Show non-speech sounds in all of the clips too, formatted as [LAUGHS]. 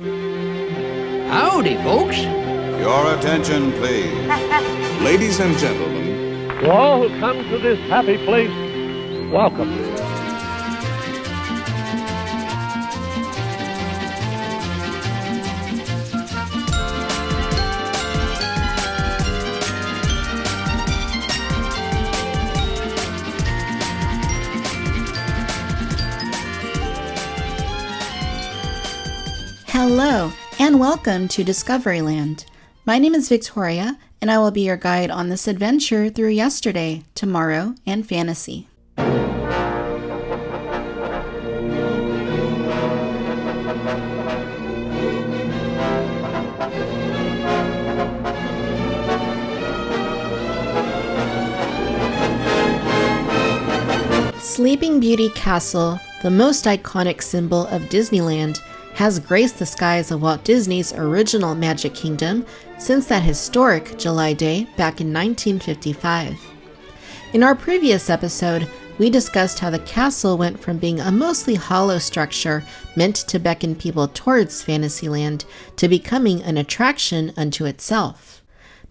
Howdy, folks. Your attention, please. [LAUGHS] Ladies and gentlemen, To all who come to this happy place, welcome. Hello, and welcome to Discoveryland. My name is Victoria, and I will be your guide on this adventure through yesterday, tomorrow, and fantasy. Sleeping Beauty Castle, the most iconic symbol of Disneyland, has graced the skies of Walt Disney's original Magic Kingdom since that historic July day back in 1955. In our previous episode, we discussed how the castle went from being a mostly hollow structure meant to beckon people towards Fantasyland to becoming an attraction unto itself.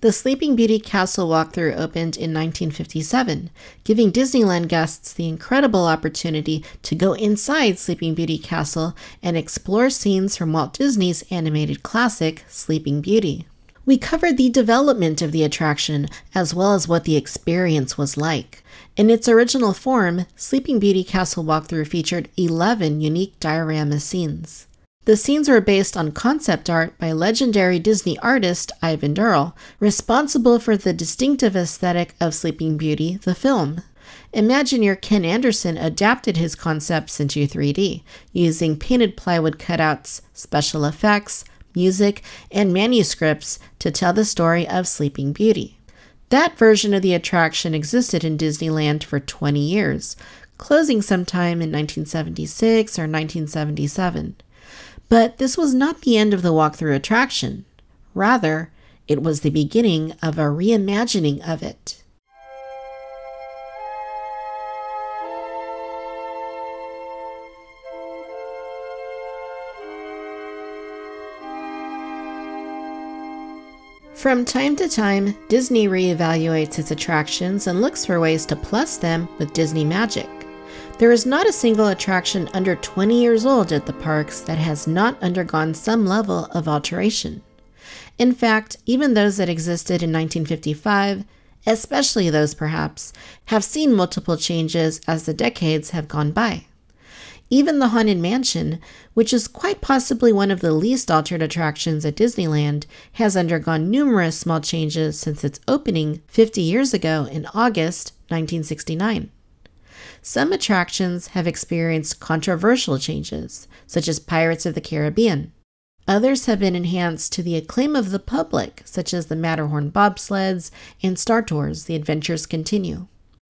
The Sleeping Beauty Castle walkthrough opened in 1957, giving Disneyland guests the incredible opportunity to go inside Sleeping Beauty Castle and explore scenes from Walt Disney's animated classic, Sleeping Beauty. We covered the development of the attraction as well as what the experience was like. In its original form, Sleeping Beauty Castle walkthrough featured 11 unique diorama scenes. The scenes were based on concept art by legendary Disney artist Eyvind Earle, responsible for the distinctive aesthetic of Sleeping Beauty, the film. Imagineer Ken Anderson adapted his concepts into 3D, using painted plywood cutouts, special effects, music, and manuscripts to tell the story of Sleeping Beauty. That version of the attraction existed in Disneyland for 20 years, closing sometime in 1976 or 1977. But this was not the end of the walkthrough attraction. Rather, it was the beginning of a reimagining of it. From time to time, Disney reevaluates its attractions and looks for ways to plus them with Disney magic. There is not a single attraction under 20 years old at the parks that has not undergone some level of alteration. In fact, even those that existed in 1955, especially those perhaps, have seen multiple changes as the decades have gone by. Even the Haunted Mansion, which is quite possibly one of the least altered attractions at Disneyland, has undergone numerous small changes since its opening 50 years ago in August 1969. Some attractions have experienced controversial changes, such as Pirates of the Caribbean. Others have been enhanced to the acclaim of the public, such as the Matterhorn bobsleds and Star Tours The Adventures Continue.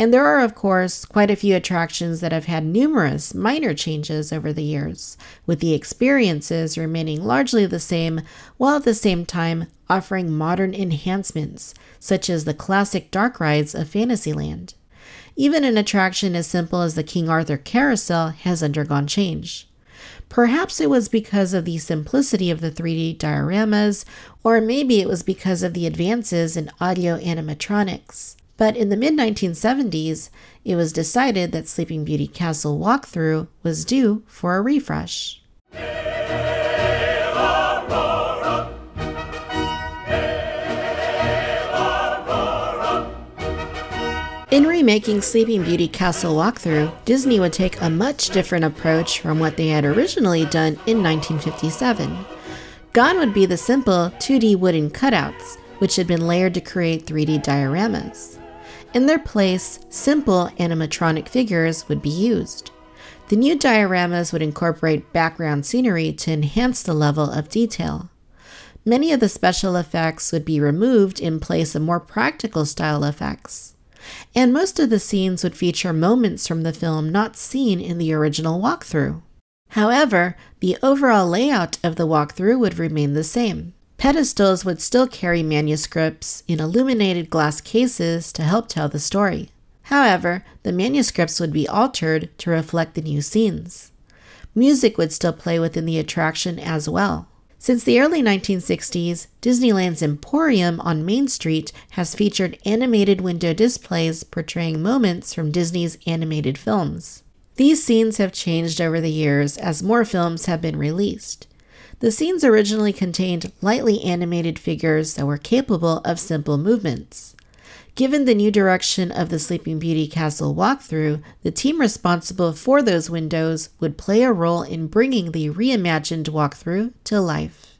And there are, of course, quite a few attractions that have had numerous minor changes over the years, with the experiences remaining largely the same, while at the same time offering modern enhancements, such as the classic dark rides of Fantasyland. Even an attraction as simple as the King Arthur Carousel has undergone change. Perhaps it was because of the simplicity of the 3D dioramas, or maybe it was because of the advances in audio animatronics. But in the mid 1970s, it was decided that Sleeping Beauty Castle walkthrough was due for a refresh. In remaking Sleeping Beauty Castle walkthrough, Disney would take a much different approach from what they had originally done in 1957. Gone would be the simple 2D wooden cutouts, which had been layered to create 3D dioramas. In their place, simple animatronic figures would be used. The new dioramas would incorporate background scenery to enhance the level of detail. Many of the special effects would be removed in place of more practical style effects. And most of the scenes would feature moments from the film not seen in the original walkthrough. However, the overall layout of the walkthrough would remain the same. Pedestals would still carry manuscripts in illuminated glass cases to help tell the story. However, the manuscripts would be altered to reflect the new scenes. Music would still play within the attraction as well. Since the early 1960s, Disneyland's Emporium on Main Street has featured animated window displays portraying moments from Disney's animated films. These scenes have changed over the years as more films have been released. The scenes originally contained lightly animated figures that were capable of simple movements. Given the new direction of the Sleeping Beauty Castle walkthrough, the team responsible for those windows would play a role in bringing the reimagined walkthrough to life.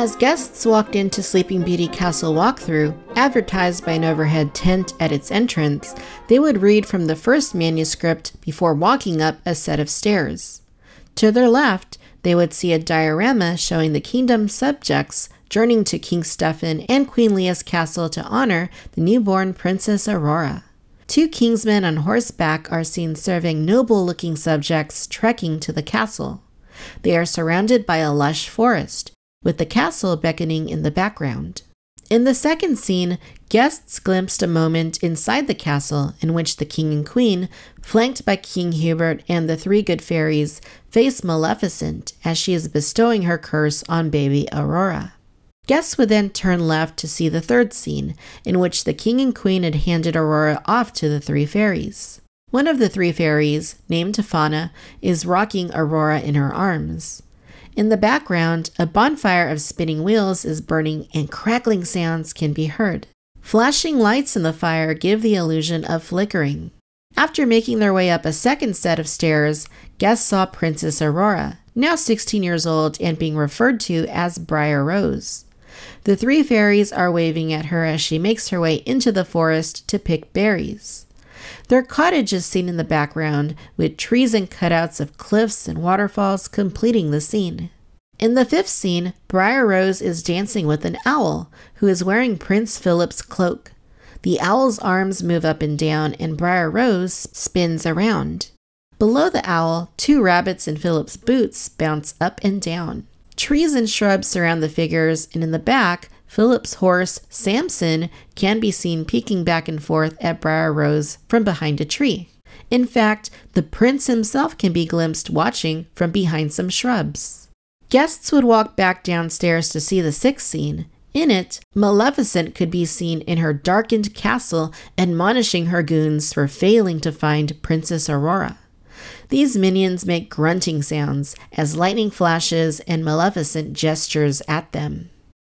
As guests walked into Sleeping Beauty Castle walkthrough, advertised by an overhead tent at its entrance, they would read from the first manuscript before walking up a set of stairs. To their left, they would see a diorama showing the kingdom's subjects journeying to King Stefan and Queen Leah's castle to honor the newborn Princess Aurora. Two kingsmen on horseback are seen serving noble looking subjects trekking to the castle. They are surrounded by a lush forest, with the castle beckoning in the background. In the second scene, guests glimpsed a moment inside the castle in which the king and queen, flanked by King Hubert and the three good fairies, face Maleficent as she is bestowing her curse on baby Aurora. Guests would then turn left to see the third scene, in which the king and queen had handed Aurora off to the three fairies. One of the three fairies, named Tofana, is rocking Aurora in her arms. In the background, a bonfire of spinning wheels is burning and crackling sounds can be heard. Flashing lights in the fire give the illusion of flickering. After making their way up a second set of stairs, guests saw Princess Aurora, now 16 years old and being referred to as Briar Rose. The three fairies are waving at her as she makes her way into the forest to pick berries. Their cottage is seen in the background, with trees and cutouts of cliffs and waterfalls completing the scene. In the fifth scene, Briar Rose is dancing with an owl who is wearing Prince Philip's cloak. The owl's arms move up and down, and Briar Rose spins around. Below the owl, two rabbits in Philip's boots bounce up and down. Trees and shrubs surround the figures, and in the back, Philip's horse, Samson, can be seen peeking back and forth at Briar Rose from behind a tree. In fact, the prince himself can be glimpsed watching from behind some shrubs. Guests would walk back downstairs to see the sixth scene. In it, Maleficent could be seen in her darkened castle admonishing her goons for failing to find Princess Aurora. These minions make grunting sounds as lightning flashes and Maleficent gestures at them.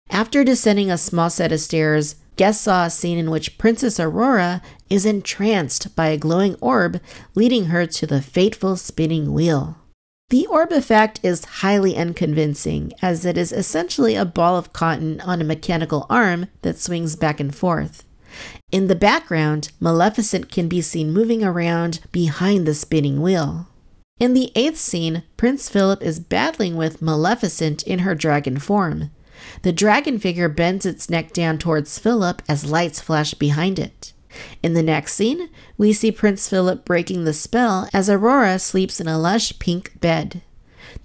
After descending a small set of stairs, guests saw a scene in which Princess Aurora is entranced by a glowing orb, leading her to the fateful spinning wheel. The orb effect is highly unconvincing, as it is essentially a ball of cotton on a mechanical arm that swings back and forth. In the background, Maleficent can be seen moving around behind the spinning wheel. In the eighth scene, Prince Philip is battling with Maleficent in her dragon form. The dragon figure bends its neck down towards Philip as lights flash behind it. In the next scene, we see Prince Philip breaking the spell as Aurora sleeps in a lush pink bed.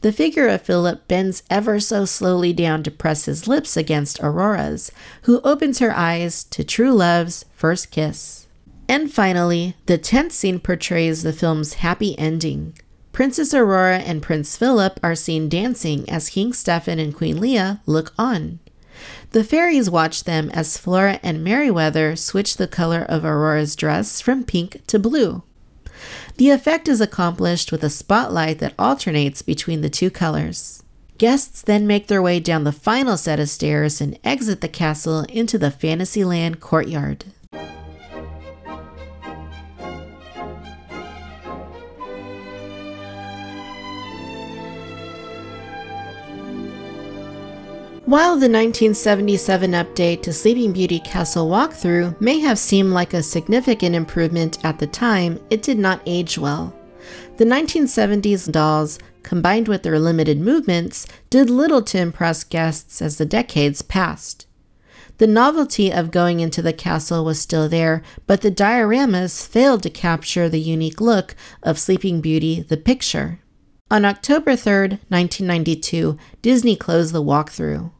The figure of Philip bends ever so slowly down to press his lips against Aurora's, who opens her eyes to true love's first kiss. And finally, the tenth scene portrays the film's happy ending. Princess Aurora and Prince Philip are seen dancing as King Stefan and Queen Leah look on. The fairies watch them as Flora and Merryweather switch the color of Aurora's dress from pink to blue. The effect is accomplished with a spotlight that alternates between the two colors. Guests then make their way down the final set of stairs and exit the castle into the Fantasyland courtyard. While the 1977 update to Sleeping Beauty Castle walkthrough may have seemed like a significant improvement at the time, it did not age well. The 1970s dolls, combined with their limited movements, did little to impress guests as the decades passed. The novelty of going into the castle was still there, but the dioramas failed to capture the unique look of Sleeping Beauty the picture. On October 3, 1992, Disney closed the walkthrough.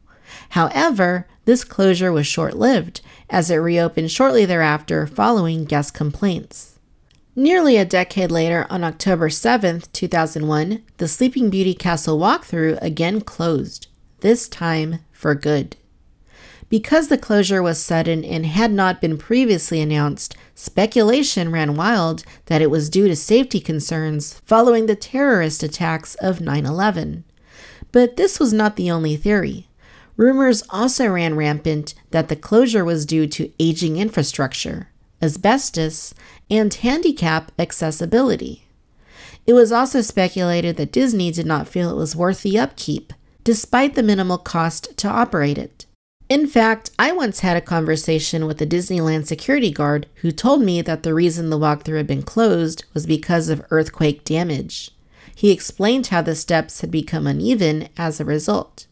However, this closure was short lived, as it reopened shortly thereafter following guest complaints. Nearly a decade later, on October 7, 2001, the Sleeping Beauty Castle walkthrough again closed, this time for good. Because the closure was sudden and had not been previously announced, speculation ran wild that it was due to safety concerns following the terrorist attacks of 9 11. But this was not the only theory. Rumors also ran rampant that the closure was due to aging infrastructure, asbestos, and handicap accessibility. It was also speculated that Disney did not feel it was worth the upkeep, despite the minimal cost to operate it. In fact, I once had a conversation with a Disneyland security guard who told me that the reason the walkthrough had been closed was because of earthquake damage. He explained how the steps had become uneven as a result.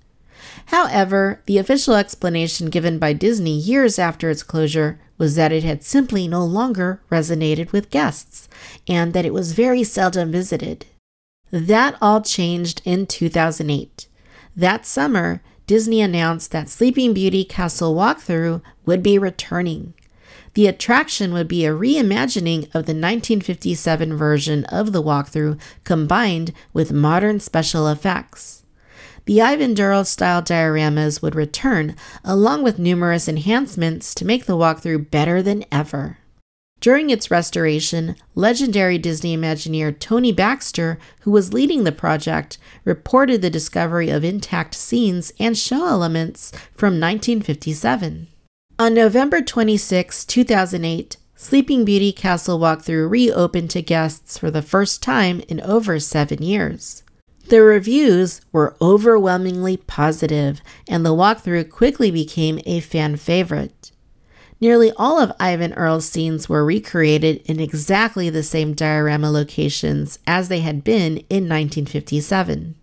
However, the official explanation given by Disney years after its closure was that it had simply no longer resonated with guests and that it was very seldom visited. That all changed in 2008. That summer, Disney announced that Sleeping Beauty Castle Walkthrough would be returning. The attraction would be a reimagining of the 1957 version of the walkthrough combined with modern special effects. The Eyvind Earle style dioramas would return, along with numerous enhancements to make the walkthrough better than ever. During its restoration, legendary Disney Imagineer Tony Baxter, who was leading the project, reported the discovery of intact scenes and show elements from 1957. On November 26, 2008, Sleeping Beauty Castle Walkthrough reopened to guests for the first time in over seven years. The reviews were overwhelmingly positive, and the walkthrough quickly became a fan favorite. Nearly all of Eyvind Earle's scenes were recreated in exactly the same diorama locations as they had been in 1957.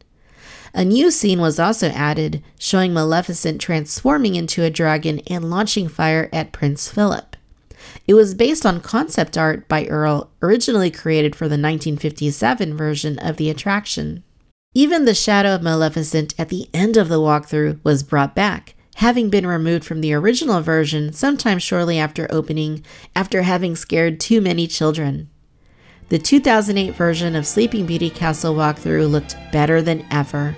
A new scene was also added, showing Maleficent transforming into a dragon and launching fire at Prince Philip. It was based on concept art by Earl, originally created for the 1957 version of the attraction. Even the shadow of Maleficent at the end of the walkthrough was brought back, having been removed from the original version sometime shortly after opening after having scared too many children. The 2008 version of Sleeping Beauty Castle walkthrough looked better than ever,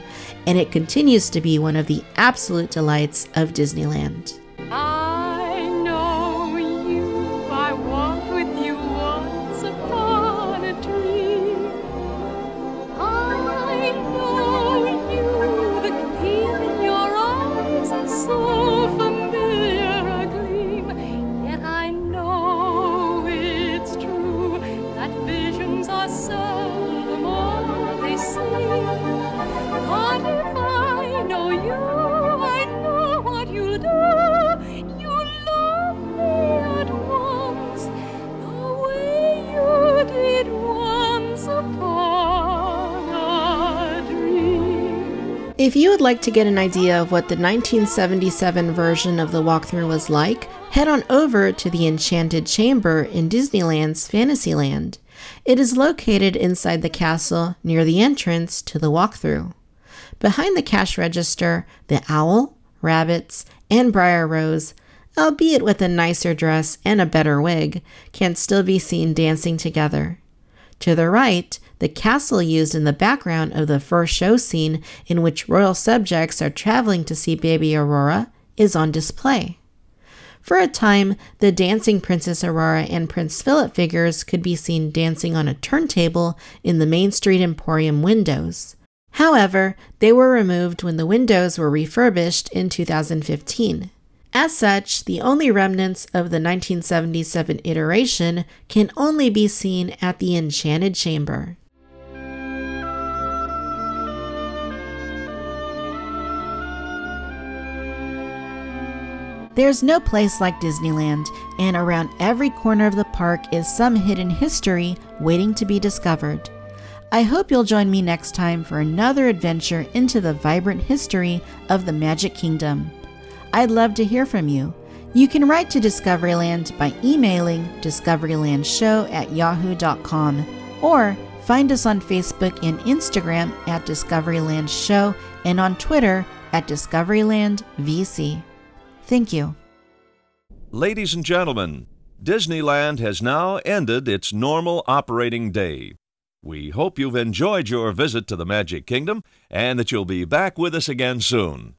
and it continues to be one of the absolute delights of Disneyland. I If you would like to get an idea of what the 1977 version of the walkthrough was like, head on over to the Enchanted Chamber in Disneyland's Fantasyland. It is located inside the castle near the entrance to the walkthrough. Behind the cash register, the owl, rabbits, and Briar Rose, albeit with a nicer dress and a better wig, can still be seen dancing together. To the right, the castle used in the background of the first show scene in which royal subjects are traveling to see baby Aurora is on display. For a time, the dancing Princess Aurora and Prince Philip figures could be seen dancing on a turntable in the Main Street Emporium windows. However, they were removed when the windows were refurbished in 2015. As such, the only remnants of the 1977 iteration can only be seen at the Enchanted Chamber. There's no place like Disneyland, and around every corner of the park is some hidden history waiting to be discovered. I hope you'll join me next time for another adventure into the vibrant history of the Magic Kingdom. I'd love to hear from you. You can write to Discoveryland by emailing discoverylandshow at yahoo.com or Find us on Facebook and Instagram at Discoveryland Show and on Twitter at Discoveryland VC. Thank you. Ladies and gentlemen, Disneyland has now ended its normal operating day. We hope you've enjoyed your visit to the Magic Kingdom and that you'll be back with us again soon.